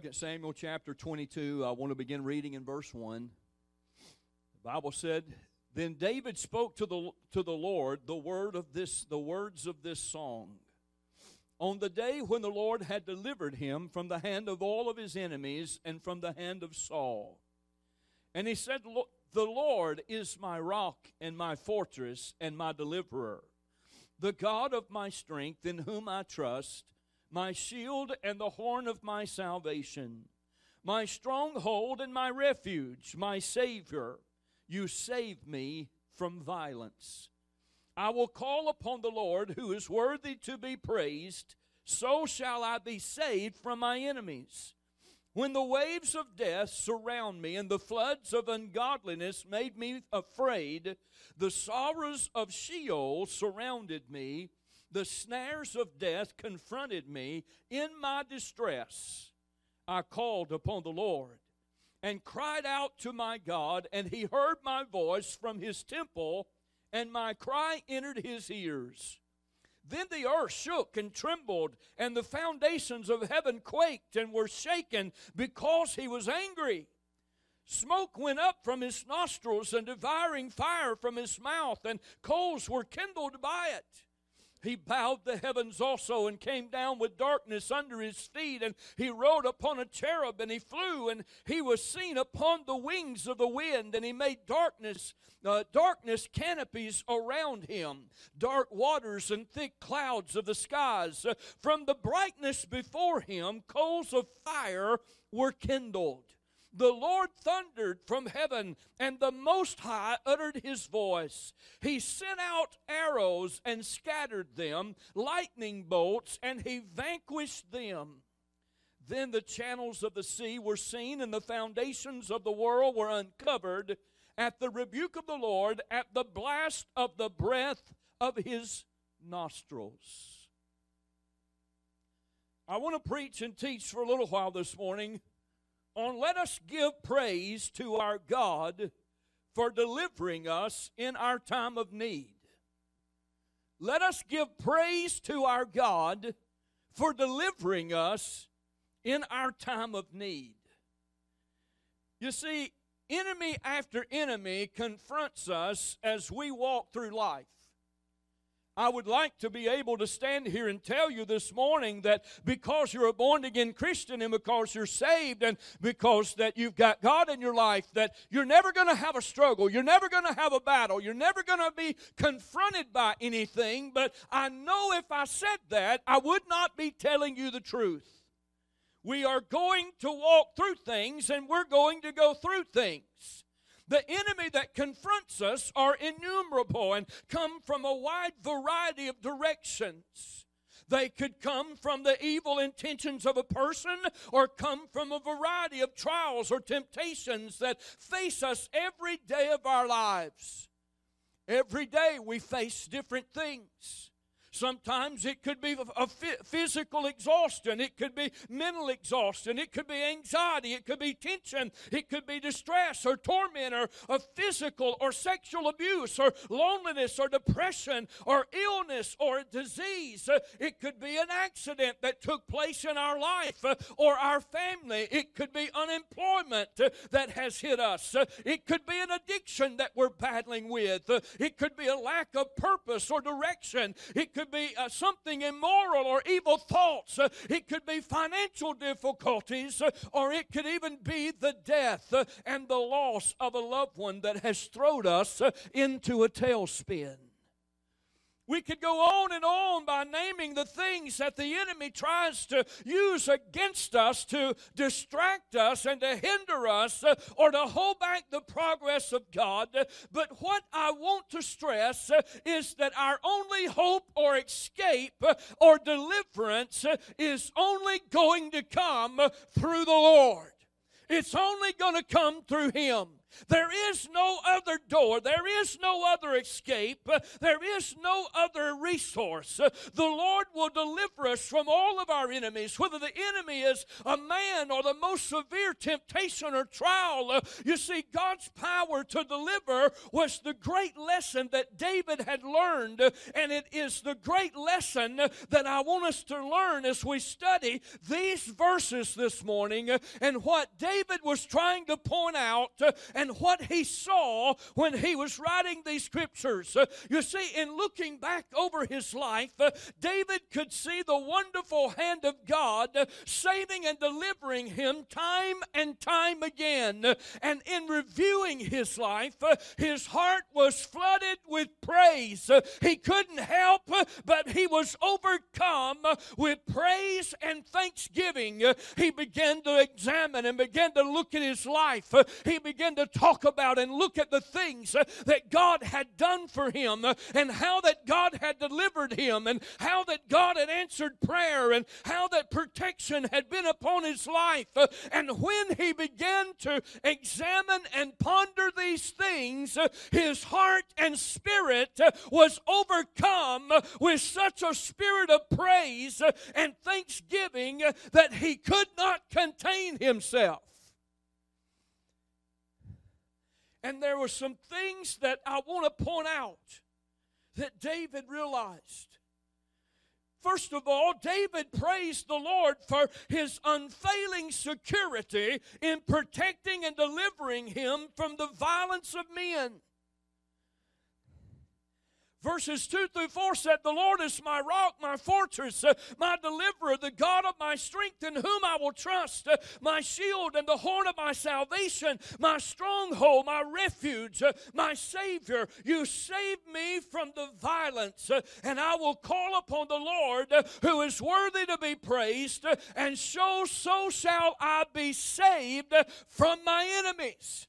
2 Samuel chapter 22, I want to begin reading in verse 1. The Bible said, Then David spoke to the, to the Lord the word of this, the words of this song. On the day when the Lord had delivered him from the hand of all of his enemies and from the hand of Saul. And he said, The Lord is my rock and my fortress and my deliverer, the God of my strength in whom I trust my shield and the horn of my salvation, my stronghold and my refuge, my Savior. You save me from violence. I will call upon the Lord who is worthy to be praised. So shall I be saved from my enemies. When the waves of death surround me and the floods of ungodliness made me afraid, the sorrows of Sheol surrounded me the snares of death confronted me in my distress. I called upon the Lord and cried out to my God, and he heard my voice from his temple, and my cry entered his ears. Then the earth shook and trembled, and the foundations of heaven quaked and were shaken because he was angry. Smoke went up from his nostrils, and devouring fire from his mouth, and coals were kindled by it. He bowed the heavens also and came down with darkness under his feet. And he rode upon a cherub and he flew and he was seen upon the wings of the wind. And he made darkness, uh, darkness canopies around him, dark waters and thick clouds of the skies. Uh, from the brightness before him, coals of fire were kindled the Lord thundered from heaven, and the Most High uttered his voice. He sent out arrows and scattered them, lightning bolts, and he vanquished them. Then the channels of the sea were seen, and the foundations of the world were uncovered at the rebuke of the Lord, at the blast of the breath of his nostrils. I want to preach and teach for a little while this morning on let us give praise to our God for delivering us in our time of need. Let us give praise to our God for delivering us in our time of need. You see, enemy after enemy confronts us as we walk through life. I would like to be able to stand here and tell you this morning that because you're a born again Christian and because you're saved and because that you've got God in your life that you're never going to have a struggle, you're never going to have a battle, you're never going to be confronted by anything, but I know if I said that, I would not be telling you the truth. We are going to walk through things and we're going to go through things. The enemy that confronts us are innumerable and come from a wide variety of directions. They could come from the evil intentions of a person or come from a variety of trials or temptations that face us every day of our lives. Every day we face different things. Sometimes it could be a physical exhaustion. It could be mental exhaustion. It could be anxiety. It could be tension. It could be distress or torment or a physical or sexual abuse or loneliness or depression or illness or disease. Uh, it could be an accident that took place in our life uh, or our family. It could be unemployment uh, that has hit us. It could be an addiction that we're battling with. It could be a lack of purpose or direction. It could could be uh, something immoral or evil thoughts. Uh, it could be financial difficulties, uh, or it could even be the death uh, and the loss of a loved one that has thrown us uh, into a tailspin. We could go on and on by naming the things that the enemy tries to use against us to distract us and to hinder us uh, or to hold back the progress of God. But what I want to stress uh, is that our only hope or escape uh, or deliverance is only going to come through the Lord. It's only going to come through Him. There is no other door. There is no other escape. There is no other resource. The Lord will deliver us from all of our enemies, whether the enemy is a man or the most severe temptation or trial. You see, God's power to deliver was the great lesson that David had learned, and it is the great lesson that I want us to learn as we study these verses this morning and what David was trying to point out and what he saw when he was writing these scriptures. Uh, you see, in looking back over his life, uh, David could see the wonderful hand of God uh, saving and delivering him time and time again. Uh, and in reviewing his life, uh, his heart was flooded with praise. Uh, he couldn't help, but he was overcome with praise and thanksgiving. He began to examine and began to look at his life. He began to talk about and look at the things uh, that God had done for him uh, and how that God had delivered him and how that God had answered prayer and how that protection had been upon his life. Uh, and when he began to examine and ponder these things, his heart and spirit was overcome with such a spirit of praise and thanksgiving that he could not contain himself. And there were some things that I want to point out that David realized. First of all, David praised the Lord for his unfailing security in protecting and delivering him from the violence of men. Verses 2 through 4 said, The Lord is my rock, my fortress, uh, my deliverer, the God of my strength, in whom I will trust, uh, my shield and the horn of my salvation, my stronghold, my refuge, uh, my Savior. You save me from the violence, and I will call upon the Lord, who is worthy to be praised, and so, so shall I be saved from my enemies.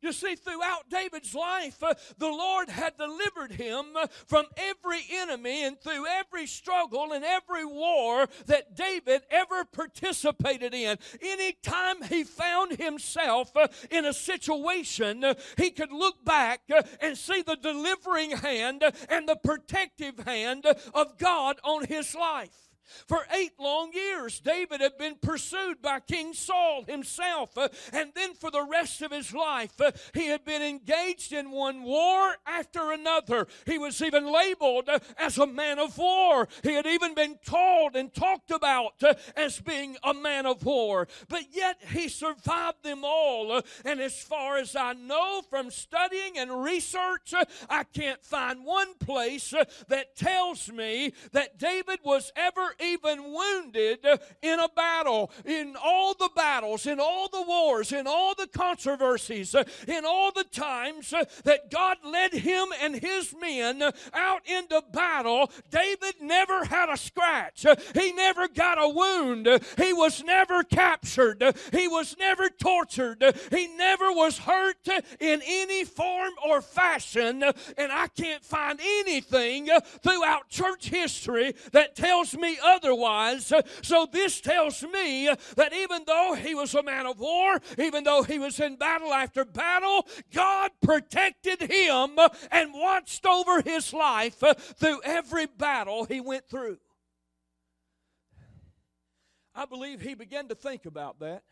You see, throughout David's life, uh, the Lord had delivered him uh, from every enemy and through every struggle and every war that David ever participated in. Anytime he found himself uh, in a situation, uh, he could look back uh, and see the delivering hand and the protective hand of God on his life. For eight long years, David had been pursued by King Saul himself. Uh, and then for the rest of his life, uh, he had been engaged in one war after another. He was even labeled uh, as a man of war. He had even been called and talked about as being a man of war. But yet he survived them all. And as far as I know from studying and research, I can't find one place that tells me that David was ever even wounded in a battle. In all the battles, in all the wars, in all the controversies, in all the times that God led him and his men out into battle, David never had a scratch. He never got a wound. He was never captured. He was never tortured. He never was hurt in any form or fashion. And I can't find anything throughout church history that tells me otherwise. So this tells me that even though he was a man of war, even though he was in battle after battle, God protected him and watched over his life through every battle he went through. I believe he began to think about that.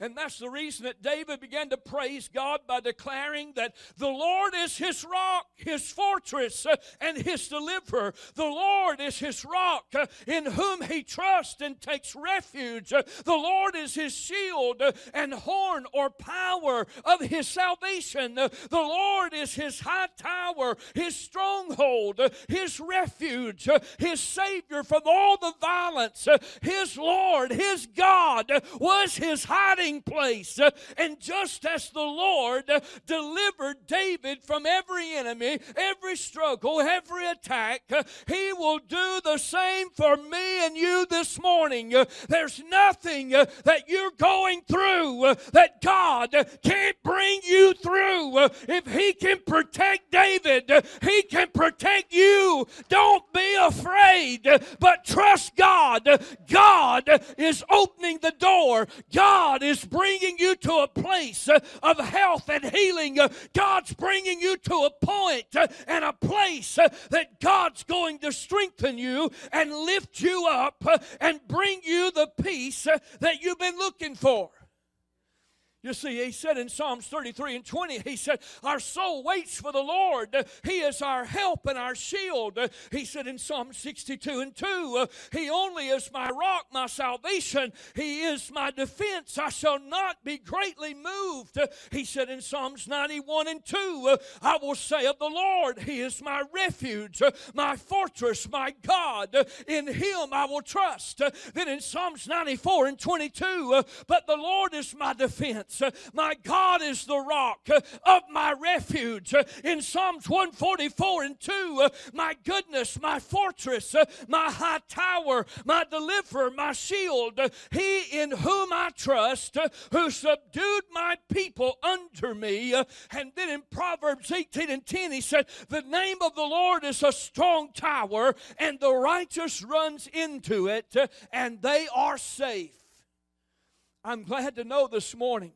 And that's the reason that David began to praise God by declaring that the Lord is his rock, his fortress, uh, and his deliverer. The Lord is his rock uh, in whom he trusts and takes refuge. Uh, the Lord is his shield and horn or power of his salvation. The Lord is his high tower, his stronghold, his refuge, his Savior from all the violence. His Lord, his God, was his hiding place. And just as the Lord delivered David from every enemy, every struggle, every attack, he will do the same for me and you this morning. There's nothing that you're going through that God can't bring you through. If he can protect David, he can protect you. Don't be afraid, but trust God. God is opening the door. God is is bringing you to a place uh, of health and healing. Uh, God's bringing you to a uh, and a place that God's going to strengthen you and lift you up and bring you the peace that you've been looking for. You see, he said in Psalms 33 and 20, he said, Our soul waits for the Lord. He is our help and our shield. He said in Psalm 62 and 2, He only is my rock, my salvation. He is my defense. I shall not be greatly moved. He said in Psalms 91 and 2, I will say of the Lord, He is my refuge, my fortress, my God. In Him I will trust. Then in Psalms 94 and 22, But the Lord is my defense defense. Uh, my God is the rock uh, of my refuge. Uh, in Psalms 144 and 2, my goodness, my fortress, my high tower, my deliverer, my shield, he in whom I trust, who subdued my people under me. And then in Proverbs 18 and 10, he said, The name of the Lord is a strong tower, and the righteous runs into it, and they are safe. I'm glad to know this morning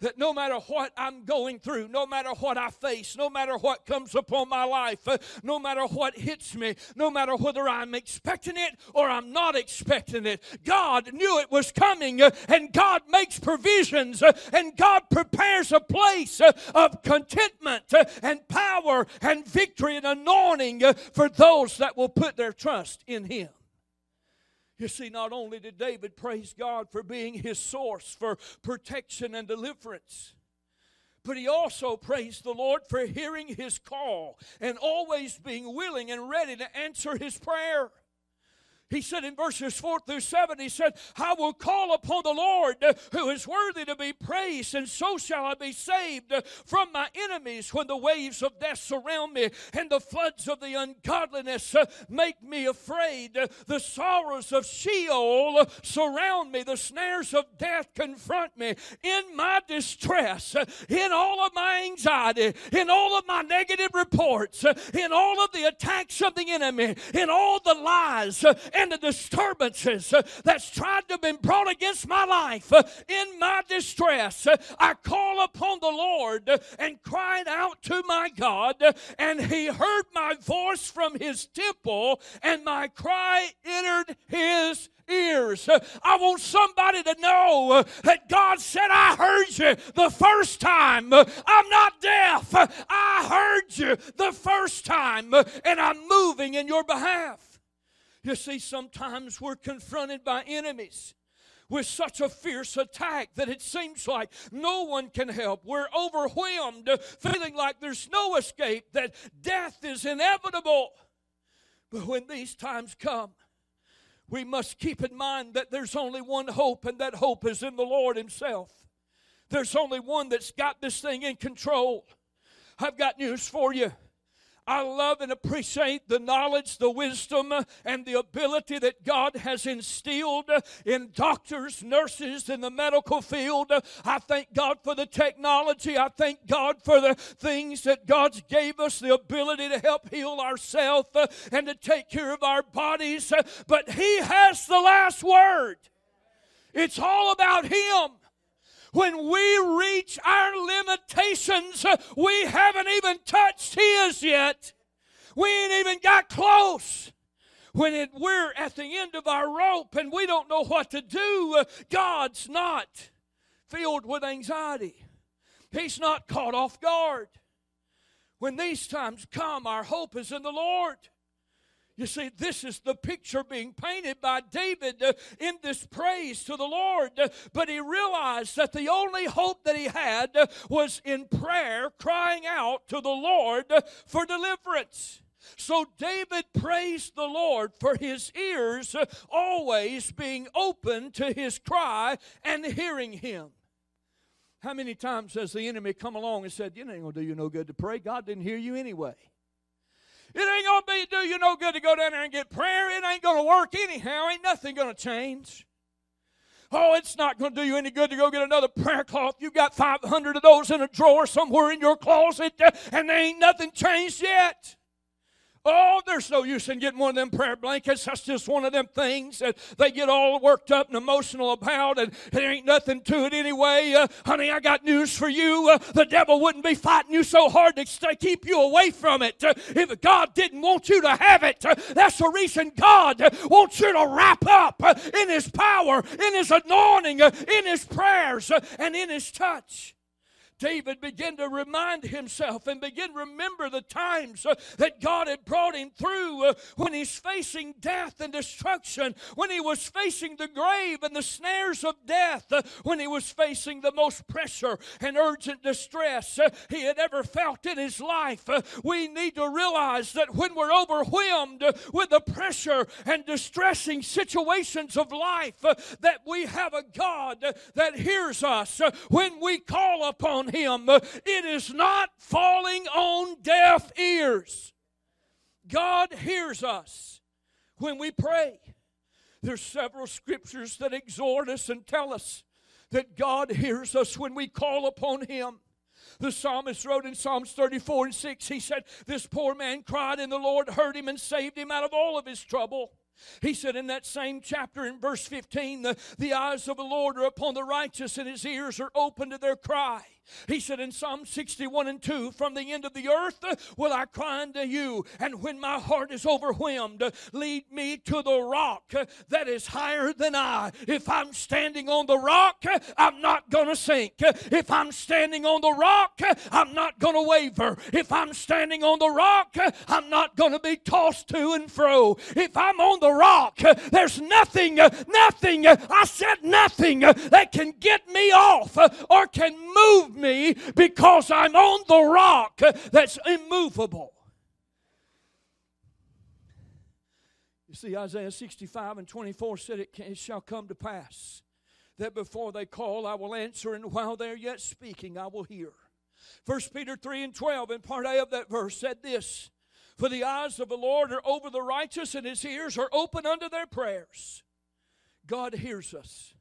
that no matter what I'm going through, no matter what I face, no matter what comes upon my life, uh, no matter what hits me, no matter whether I'm expecting it or I'm not expecting it, God knew it was coming uh, and God makes provisions uh, and God prepares a place uh, of contentment uh, and power and victory and anointing uh, for those that will put their trust in Him. You see, not only did David praise God for being his source for protection and deliverance, but he also praised the Lord for hearing his call and always being willing and ready to answer his prayer. He said in verses 4 through 7, he said, I will call upon the Lord uh, who is worthy to be praised, and so shall I be saved uh, from my enemies when the waves of death surround me and the floods of the ungodliness uh, make me afraid. The sorrows of Sheol surround me, the snares of death confront me. In my distress, in all of my anxiety, in all of my negative reports, in all of the attacks of the enemy, in all the lies and the disturbances uh, that's tried to been brought against my life uh, in my distress, uh, I call upon the Lord uh, and cried out to my God, uh, and He heard my voice from His temple, and my cry entered His ears. Uh, I want somebody to know that God said, I heard you the first time. I'm not deaf. I heard you the first time, and I'm moving in your behalf. You see, sometimes we're confronted by enemies with such a fierce attack that it seems like no one can help. We're overwhelmed, feeling like there's no escape, that death is inevitable. But when these times come, we must keep in mind that there's only one hope, and that hope is in the Lord Himself. There's only one that's got this thing in control. I've got news for you. I love and appreciate the knowledge, the wisdom, and the ability that God has instilled in doctors, nurses, in the medical field. I thank God for the technology. I thank God for the things that God's gave us, the ability to help heal ourselves and to take care of our bodies. But He has the last word. It's all about Him when we reach our limitations, uh, we haven't even touched His yet. We ain't even got close. When it, we're at the end of our rope and we don't know what to do, uh, God's not filled with anxiety. He's not caught off guard. When these times come, our hope is in the Lord. You see, this is the picture being painted by David uh, in this praise to the Lord. Uh, but he realized that the only hope that he had uh, was in prayer, crying out to the Lord for deliverance. So David praised the Lord for his ears always being open to his cry and hearing him. How many times has the enemy come along and said, You ain't gonna do you no good to pray? God didn't hear you anyway. It ain't to be do you no good to go down there and get prayer. It ain't to work anyhow. Ain't nothing to change. Oh, it's not going to do you any good to go get another prayer cloth. You've got 500 of those in a drawer somewhere in your closet, and there ain't nothing changed yet. Oh, there's no use in getting one of them prayer blankets. That's just one of them things that they get all worked up and emotional about, and there ain't nothing to it anyway. Uh, honey, I got news for you. Uh, the devil wouldn't be fighting you so hard to keep you away from it uh, if God didn't want you to have it. Uh, that's the reason God wants you to wrap up uh, in His power, in His anointing, uh, in His prayers, and in His touch. David began to remind himself and begin to remember the times uh, that God had brought him through uh, when he's facing death and destruction, when he was facing the grave and the snares of death, uh, when he was facing the most pressure and urgent distress he had ever felt in his life. We need to realize that when we're overwhelmed with the pressure and distressing situations of life, that we have a God that hears us when we call upon on him. It is not falling on deaf ears. God hears us when we pray. There's several scriptures that exhort us and tell us that God hears us when we call upon him. The psalmist wrote in Psalms 34 and 6, he said, This poor man cried, and the Lord heard him and saved him out of all of his trouble. He said in that same chapter in verse 15, the, the eyes of the Lord are upon the righteous, and his ears are open to their cry. He said in Psalm 61 and 2, From the end of the earth will I cry unto you, and when my heart is overwhelmed, lead me to the rock that is higher than I. If I'm standing on the rock, I'm not going to sink. If I'm standing on the rock, I'm not going to waver. If I'm standing on the rock, I'm not going to be tossed to and fro. If I'm on the rock, there's nothing, nothing, I said nothing that can get me off or can move me because I'm on the rock that's immovable. You see, Isaiah 65 and 24 said, It, shall come to pass that before they call, I will answer, and while they're yet speaking, I will hear. 1 Peter 3 and 12, and part A of that verse said this For the eyes of the Lord are over the righteous, and his ears are open unto their prayers. God hears us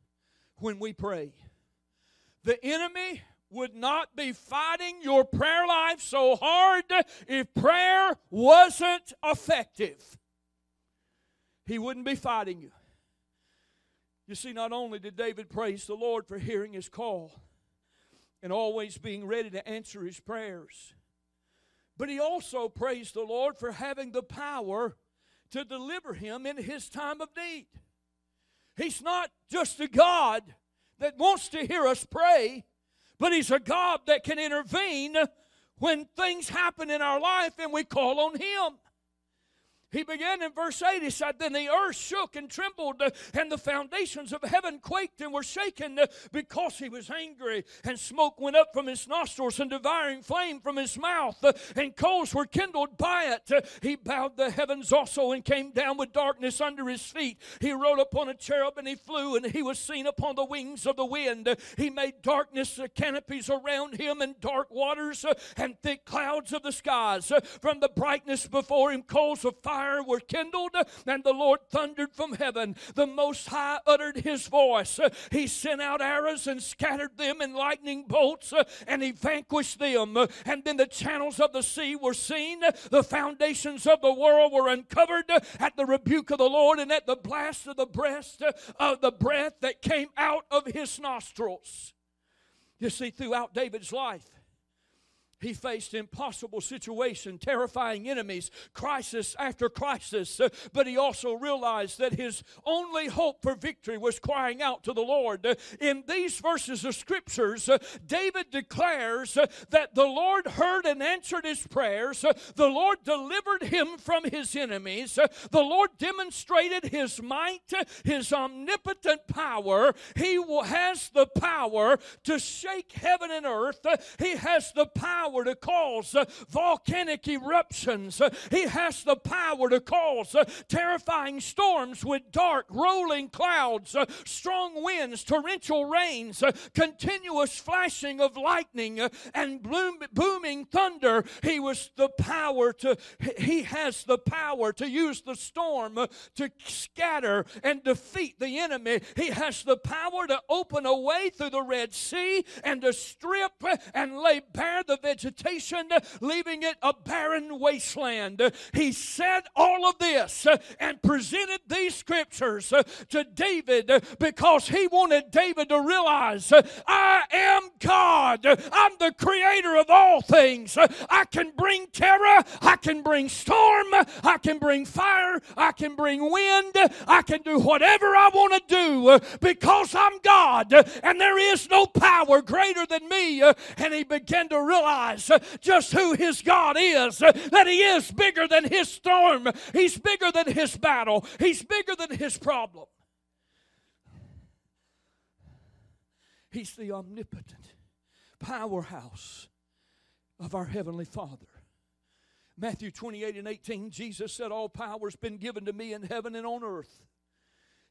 when we pray. The enemy would not be fighting your prayer life so hard if prayer wasn't effective. He wouldn't be fighting you. You see, not only did David praise the Lord for hearing his call and always being ready to answer his prayers, but he also praised the Lord for having the power to deliver him in his time of need. He's not just a God that wants to hear us pray, but He's a God that can intervene when things happen in our life and we call on Him. He began in verse 8. He said, Then the earth shook and trembled, and the foundations of heaven quaked and were shaken because he was angry. And smoke went up from his nostrils, and devouring flame from his mouth, and coals were kindled by it. He bowed the heavens also and came down with darkness under his feet. He rode upon a cherub and he flew, and he was seen upon the wings of the wind. He made darkness canopies around him, and dark waters and thick clouds of the skies. From the brightness before him, coals of fire fire were kindled, and the Lord thundered from heaven. The Most High uttered his voice. He sent out arrows and scattered them in lightning bolts, and he vanquished them. And then the channels of the sea were seen. The foundations of the world were uncovered at the rebuke of the Lord and at the blast of the breast of the breath that came out of his nostrils. You see, throughout David's life, he faced impossible situation, terrifying enemies, crisis after crisis, but he also realized that his only hope for victory was crying out to the Lord. In these verses of scriptures, David declares that the Lord heard and answered his prayers, the Lord delivered him from his enemies, the Lord demonstrated his might, his omnipotent power. He has the power to shake heaven and earth, he has the power power to cause uh, volcanic eruptions. Uh, he has the power to cause uh, terrifying storms with dark, rolling clouds, strong winds, torrential rains, continuous flashing of lightning, and bloom, booming thunder. He was the power to, he has the power to use the storm to scatter and defeat the enemy. He has the power to open a way through the Red Sea and to strip and lay bare the vegetation, leaving it a barren wasteland. He said all of this uh, and presented these scriptures uh, to David uh, because he wanted David to realize I am God. I'm the creator of all things. I can bring terror, I can bring storm, I can bring fire, I can bring wind, I can do whatever I want to do because I'm God and there is no power greater than me. And he began to realize Uh, just who his God is, uh, that he is bigger than his storm, he's bigger than his battle, he's bigger than his problem. He's the omnipotent powerhouse of our Heavenly Father. Matthew 28 and 18, Jesus said, All power has been given to me in heaven and on earth.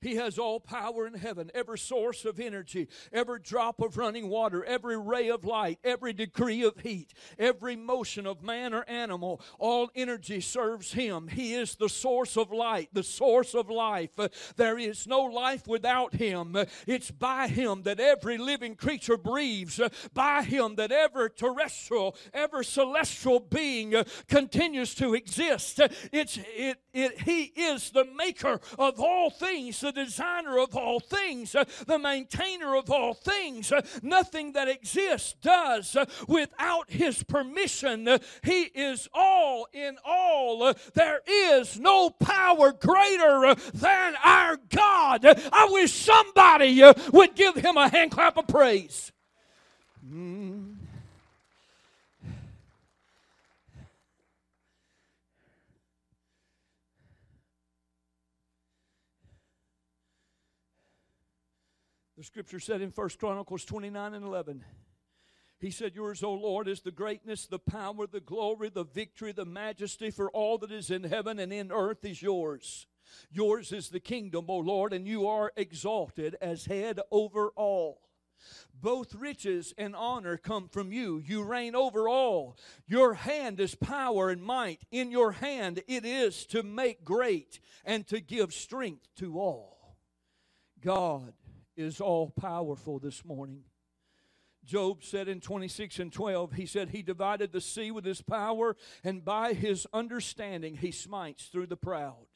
He has all power in heaven, every source of energy, every drop of running water, every ray of light, every degree of heat, every motion of man or animal. All energy serves Him. He is the source of light, the source of life. There is no life without Him. It's by Him that every living creature breathes, by Him that every terrestrial, every celestial being continues to exist. It's, it, it, he is the maker of all things, designer of all things, uh, the maintainer of all things. Uh, nothing that exists does uh, without his permission. He is all in all. There is no power greater than our God. I wish somebody would give him a hand clap of praise. Mm. The scripture said in First Chronicles 29 and 11, he said, Yours, O Lord, is the greatness, the power, the glory, the victory, the majesty, for all that is in heaven and in earth is yours. Yours is the kingdom, O Lord, and you are exalted as head over all. Both riches and honor come from you. You reign over all. Your hand is power and might. In your hand it is to make great and to give strength to all. God is all powerful this morning. Job said in 26 and 12, he said, He divided the sea with his power, and by his understanding he smites through the proud.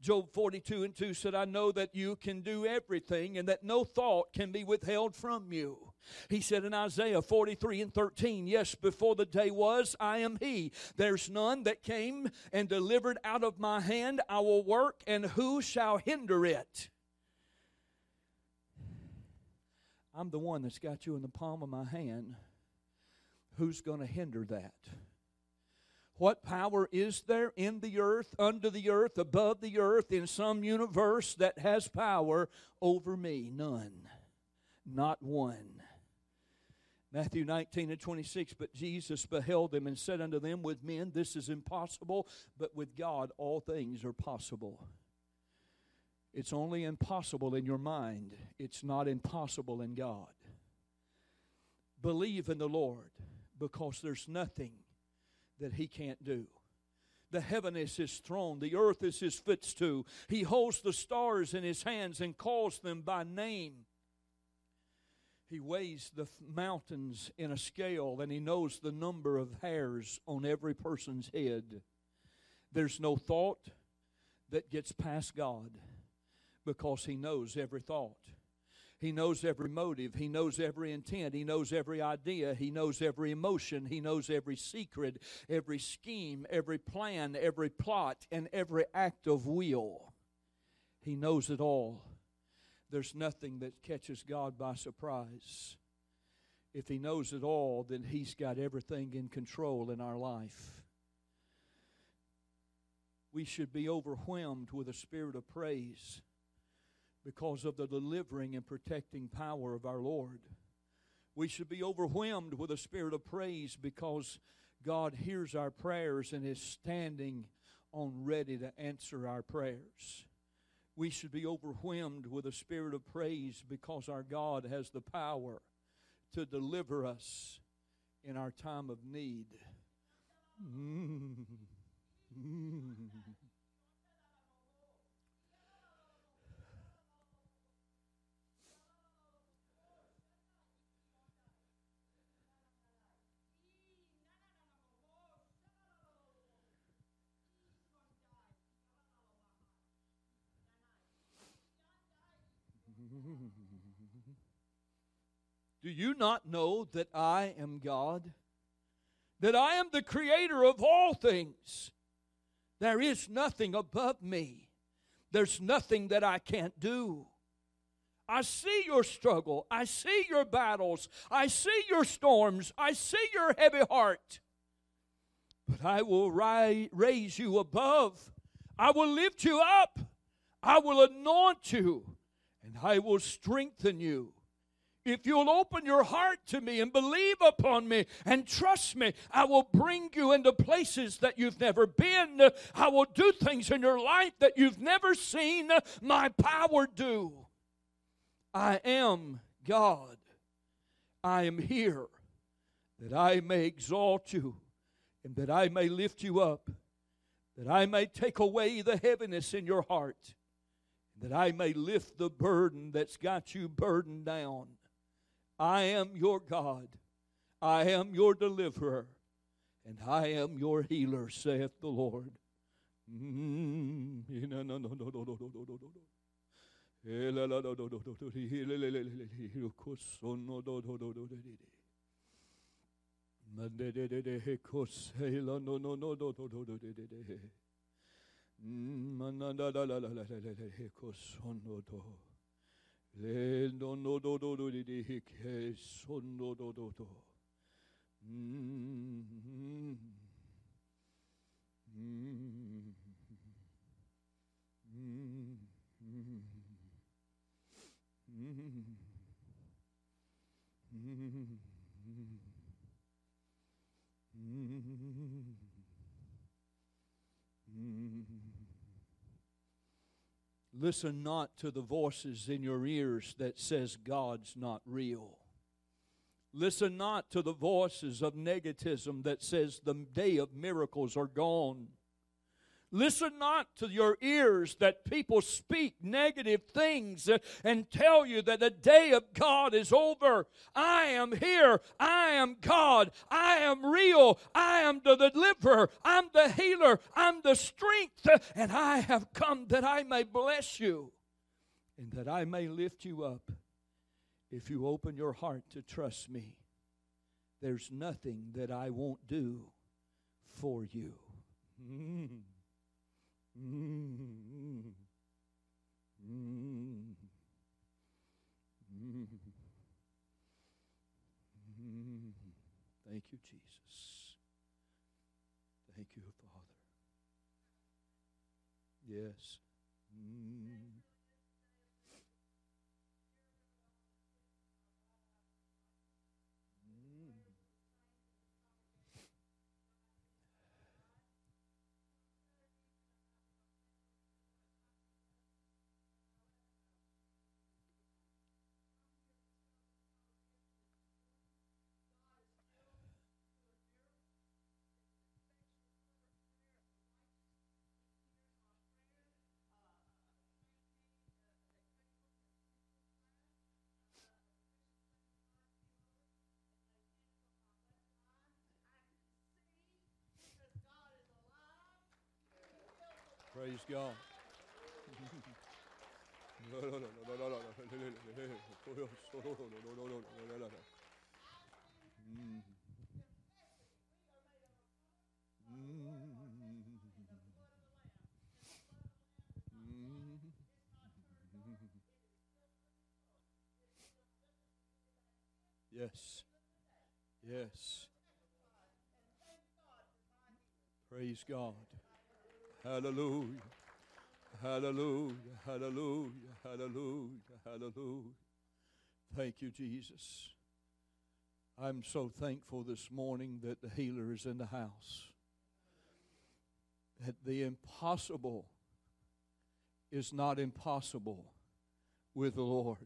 Job 42 and 2 said, I know that you can do everything and that no thought can be withheld from you. He said in Isaiah 43 and 13, Yes, before the day was, I am He. There's none that came and delivered out of my hand. I will work, and who shall hinder it? I'm the one that's got you in the palm of my hand. Who's going to hinder that? What power is there in the earth, under the earth, above the earth, in some universe that has power over me? None. Not one. Matthew 19 and 26, but Jesus beheld them and said unto them, With men this is impossible, but with God all things are possible. It's only impossible in your mind, it's not impossible in God. Believe in the Lord because there's nothing that He can't do. The heaven is His throne, the earth is His footstool. He holds the stars in His hands and calls them by name. He weighs the mountains in a scale and He knows the number of hairs on every person's head. There's no thought that gets past God because He knows every thought. He knows every motive. He knows every intent. He knows every idea. He knows every emotion. He knows every secret, every scheme, every plan, every plot, and every act of will. He knows it all. There's nothing that catches God by surprise. If He knows it all, then He's got everything in control in our life. We should be overwhelmed with a spirit of praise because of the delivering and protecting power of our Lord. We should be overwhelmed with a spirit of praise because God hears our prayers and is standing on ready to answer our prayers. We should be overwhelmed with a spirit of praise because our God has the power to deliver us in our time of need. Mm. Mm. Do you not know that I am God? That I am the creator of all things? There is nothing above me. There's nothing that I can't do. I see your struggle. I see your battles. I see your storms. I see your heavy heart. But I will ri- raise you above. I will lift you up. I will anoint you. And I will strengthen you. If you'll open your heart to me and believe upon me and trust me, I will bring you into places that you've never been. I will do things in your life that you've never seen my power do. I am God. I am here that I may exalt you and that I may lift you up, that I may take away the heaviness in your heart, that I may lift the burden that's got you burdened down. I am your God. I am your deliverer. And I am your healer, saith the Lord. Mm, mm, mm, mm, mm, Listen not to the voices in your ears that says God's not real. Listen not to the voices of negativism that says the day of miracles are gone. Listen not to your ears that people speak negative things and tell you that the day of God is over. I am here. I am God. I am real. I am the deliverer. I'm the healer. I'm the strength. And I have come that I may bless you and that I may lift you up. If you open your heart to trust me, there's nothing that I won't do for you. Mm. Thank you, Jesus. Thank you, Father. Yes. Praise God. Yes. Yes. Praise God. Hallelujah. Hallelujah. Hallelujah. Hallelujah. Hallelujah. Thank you, Jesus. I'm so thankful this morning that the healer is in the house. That the impossible is not impossible with the Lord.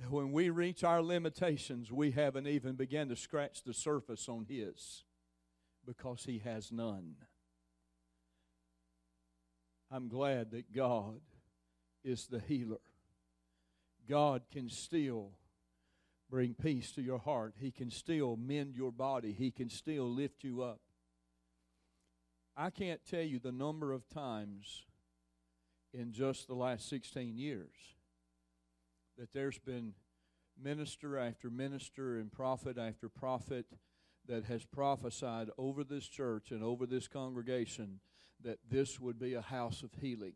That when we reach our limitations, we haven't even begun to scratch the surface on His because He has none. I'm glad that God is the healer. God can still bring peace to your heart. He can still mend your body. He can still lift you up. I can't tell you the number of times in just the last 16 years that there's been minister after minister and prophet after prophet that has prophesied over this church and over this congregation that this would be a house of healing.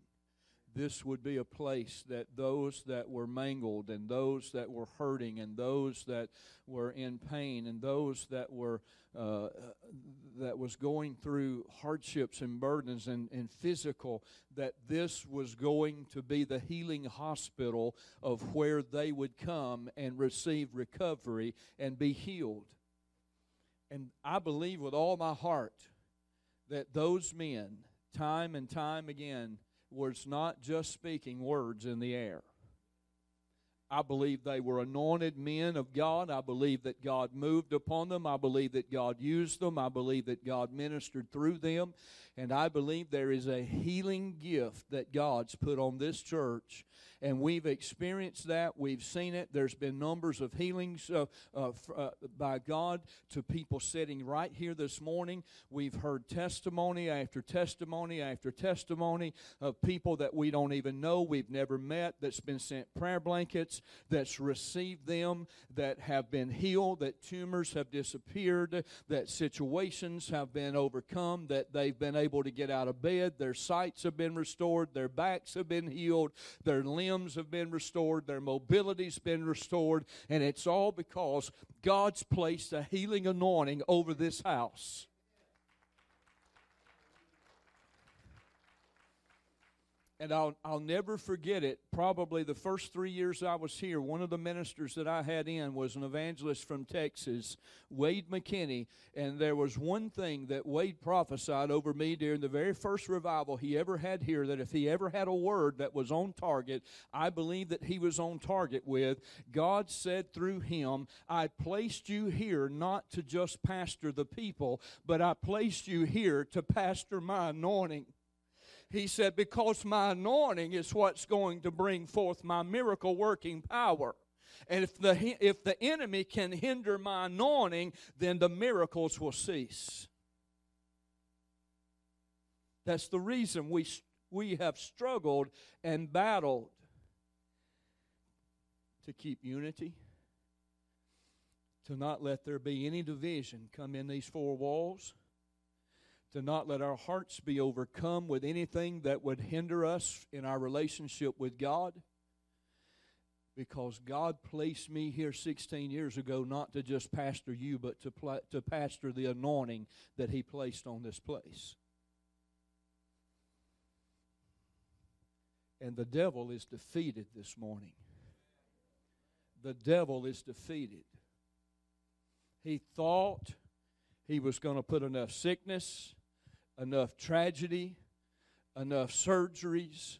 This would be a place that those that were mangled and those that were hurting and those that were in pain and those that were uh, that was going through hardships and burdens and, and physical that this was going to be the healing hospital of where they would come and receive recovery and be healed. And i believe with all my heart that those men time and time again was not just speaking words in the air. I believe they were anointed men of God. I believe that God moved upon them. I believe that God used them. I believe that God ministered through them. And I believe there is a healing gift that God's put on this church and we've experienced that. We've seen it. There's been numbers of healings uh, uh, uh, by God to people sitting right here this morning. We've heard testimony after testimony after testimony of people that we don't even know, we've never met, that's been sent prayer blankets, that's received them, that have been healed, that tumors have disappeared, that situations have been overcome, that they've been able to get out of bed, their sights have been restored, their backs have been healed, their limbs have been restored, their mobility's been restored, and it's all because God's placed a healing anointing over this house. And I'll, I'll never forget it. Probably the first three years I was here, one of the ministers that I had in was an evangelist from Texas, Wade McKinney. And there was one thing that Wade prophesied over me during the very first revival he ever had here that if he ever had a word that was on target, I believe that he was on target with. God said through him, I placed you here not to just pastor the people, but I placed you here to pastor my anointing. He said, Because my anointing is what's going to bring forth my miracle working power. And if the, if the enemy can hinder my anointing, then the miracles will cease. That's the reason we, we have struggled and battled to keep unity, to not let there be any division come in these four walls to not let our hearts be overcome with anything that would hinder us in our relationship with God. Because God placed me here 16 years ago not to just pastor you, but to, pl- to pastor the anointing that He placed on this place. And the devil is defeated this morning. The devil is defeated. He thought he was going to put enough sickness, enough tragedy, enough surgeries,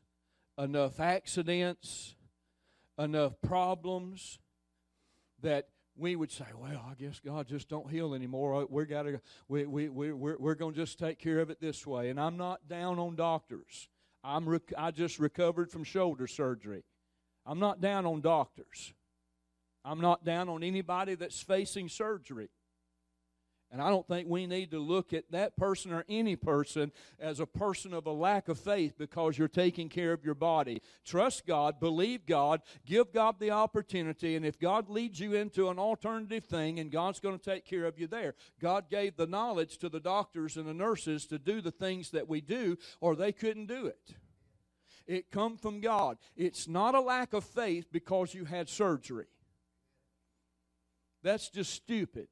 enough accidents, enough problems that we would say, well, I guess God just don't heal anymore. Uh, we gotta, we, we, we, we're, we're going to just take care of it this way. And I'm not down on doctors. I'm rec- I just recovered from shoulder surgery. I'm not down on doctors. I'm not down on anybody that's facing surgery. And I don't think we need to look at that person or any person as a person of a lack of faith because you're taking care of your body. Trust God, believe God, give God the opportunity, and if God leads you into an alternative thing and God's going to take care of you there, God gave the knowledge to the doctors and the nurses to do the things that we do, or they couldn't do it. It come from God. It's not a lack of faith because you had surgery. That's just stupid.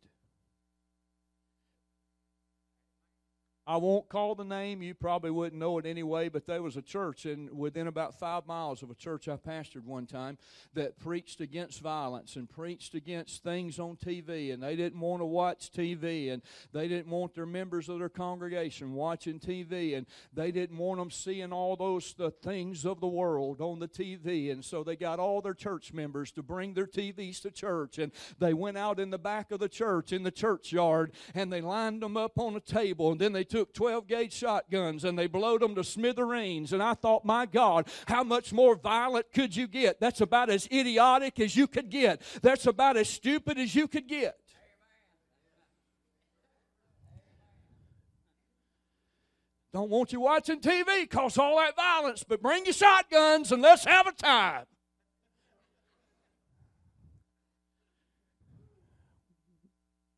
I won't call the name. You probably wouldn't know it anyway, but there was a church and within about five miles of a church I pastored one time that preached against violence and preached against things on TV. And they didn't want to watch TV and they didn't want their members of their congregation watching TV and they didn't want them seeing all those the things of the world on the TV. And so they got all their church members to bring their TVs to church. And they went out in the back of the church, in the churchyard, and they lined them up on a table. And then they took 12 gauge shotguns and they blowed them to smithereens. And I thought, my God, how much more violent could you get? That's about as idiotic as you could get. That's about as stupid as you could get. Don't want you watching TV cause all that violence, but bring your shotguns and let's have a time.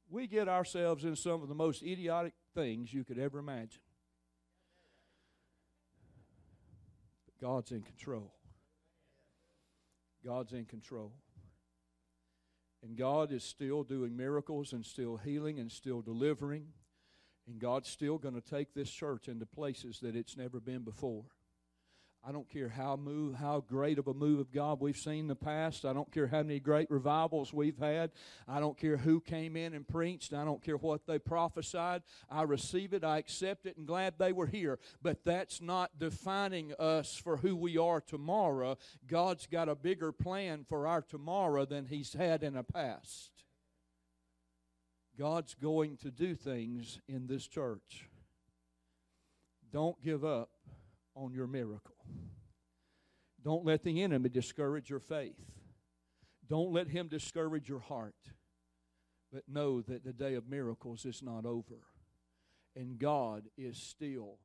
We get ourselves in some of the most idiotic things you could ever imagine. But God's in control. God's in control. And God is still doing miracles and still healing and still delivering. And God's still going to take this church into places that it's never been before. I don't care how move, how great of a move of God we've seen in the past. I don't care how many great revivals we've had. I don't care who came in and preached. I don't care what they prophesied. I receive it. I accept it and glad they were here. But that's not defining us for who we are tomorrow. God's got a bigger plan for our tomorrow than He's had in the past. God's going to do things in this church. Don't give up on your miracle. Don't let the enemy discourage your faith. Don't let him discourage your heart. But know that the day of miracles is not over. And God is still